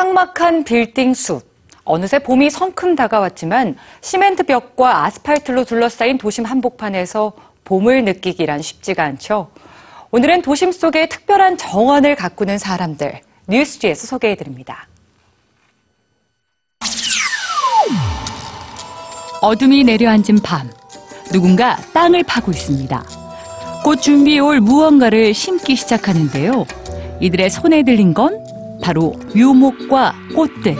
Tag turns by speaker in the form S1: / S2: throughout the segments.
S1: 삭막한 빌딩 숲. 어느새 봄이 성큼 다가왔지만 시멘트 벽과 아스팔트로 둘러싸인 도심 한복판에서 봄을 느끼기란 쉽지가 않죠. 오늘은 도심 속에 특별한 정원을 가꾸는 사람들 뉴스지에서 소개해 드립니다. 어둠이 내려앉은 밤, 누군가 땅을 파고 있습니다. 곧 준비해올 무언가를 심기 시작하는데요. 이들의 손에 들린 건 바로 묘목과 꽃들.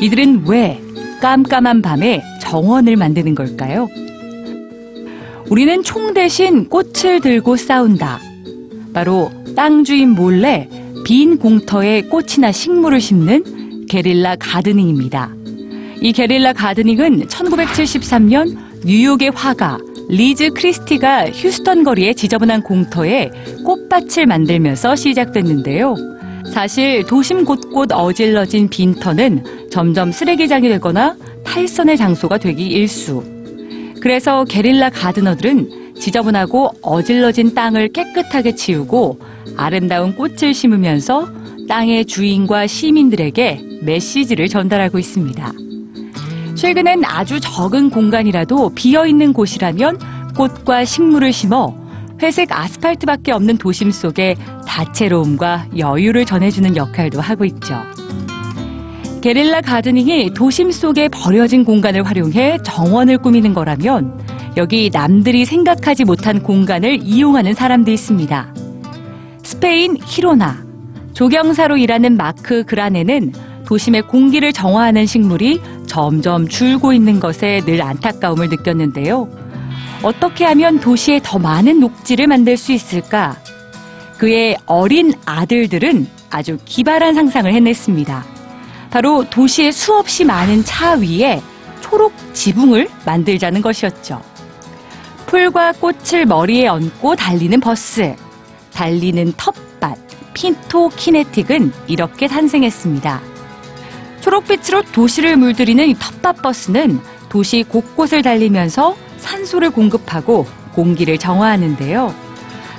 S1: 이들은 왜 깜깜한 밤에 정원을 만드는 걸까요? 우리는 총 대신 꽃을 들고 싸운다. 바로 땅 주인 몰래 빈 공터에 꽃이나 식물을 심는 guerrilla gardening입니다. 이 guerrilla gardening은 1973년 뉴욕의 화가 리즈 크리스티가 휴스턴 거리의 지저분한 공터에 꽃밭을 만들면서 시작됐는데요. 사실 도심 곳곳 어질러진 빈터는 점점 쓰레기장이 되거나 탈선의 장소가 되기 일수. 그래서 게릴라 가드너들은 지저분하고 어질러진 땅을 깨끗하게 치우고 아름다운 꽃을 심으면서 땅의 주인과 시민들에게 메시지를 전달하고 있습니다. 최근엔 아주 적은 공간이라도 비어 있는 곳이라면 꽃과 식물을 심어 회색 아스팔트밖에 없는 도심 속에 다채로움과 여유를 전해주는 역할도 하고 있죠. 게릴라 가드닝이 도심 속에 버려진 공간을 활용해 정원을 꾸미는 거라면 여기 남들이 생각하지 못한 공간을 이용하는 사람도 있습니다. 스페인 히로나, 조경사로 일하는 마크 그라네는 도심의 공기를 정화하는 식물이 점점 줄고 있는 것에 늘 안타까움을 느꼈는데요. 어떻게 하면 도시에 더 많은 녹지를 만들 수 있을까? 그의 어린 아들들은 아주 기발한 상상을 해냈습니다. 바로 도시의 수없이 많은 차 위에 초록 지붕을 만들자는 것이었죠. 풀과 꽃을 머리에 얹고 달리는 버스, 달리는 텃밭, 핀토 키네틱은 이렇게 탄생했습니다. 초록빛으로 도시를 물들이는 이 텃밭 버스는 도시 곳곳을 달리면서 산소를 공급하고 공기를 정화하는데요.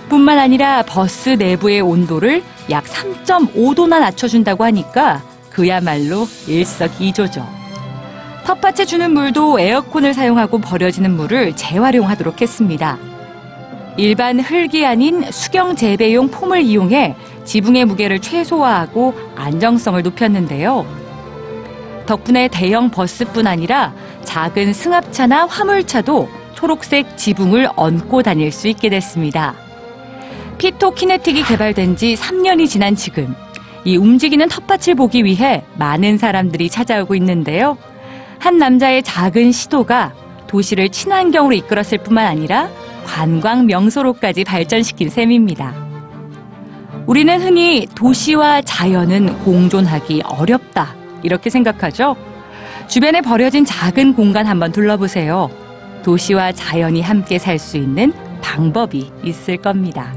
S1: 뿐만 아니라 버스 내부의 온도를 약 3.5도나 낮춰준다고 하니까 그야말로 일석이조죠. 텃밭에 주는 물도 에어컨을 사용하고 버려지는 물을 재활용하도록 했습니다. 일반 흙이 아닌 수경 재배용 폼을 이용해 지붕의 무게를 최소화하고 안정성을 높였는데요. 덕분에 대형 버스뿐 아니라 작은 승합차나 화물차도 초록색 지붕을 얹고 다닐 수 있게 됐습니다. 피토키네틱이 개발된 지 3년이 지난 지금 이 움직이는 텃밭을 보기 위해 많은 사람들이 찾아오고 있는데요. 한 남자의 작은 시도가 도시를 친환경으로 이끌었을 뿐만 아니라 관광 명소로까지 발전시킨 셈입니다. 우리는 흔히 도시와 자연은 공존하기 어렵다. 이렇게 생각하죠? 주변에 버려진 작은 공간 한번 둘러보세요. 도시와 자연이 함께 살 수 있는 방법이 있을 겁니다.